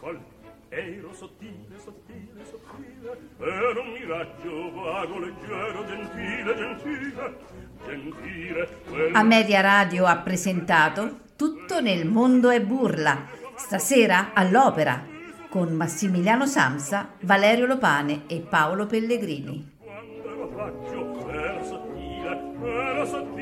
Norfolk ero sottile, sottile, sottile era un miraggio vago, leggero, gentile, gentile gentile quel... A Media Radio ha presentato Tutto nel mondo è burla stasera all'opera con Massimiliano Samsa, Valerio Lopane e Paolo Pellegrini. Quando era paggio era sottile era sottile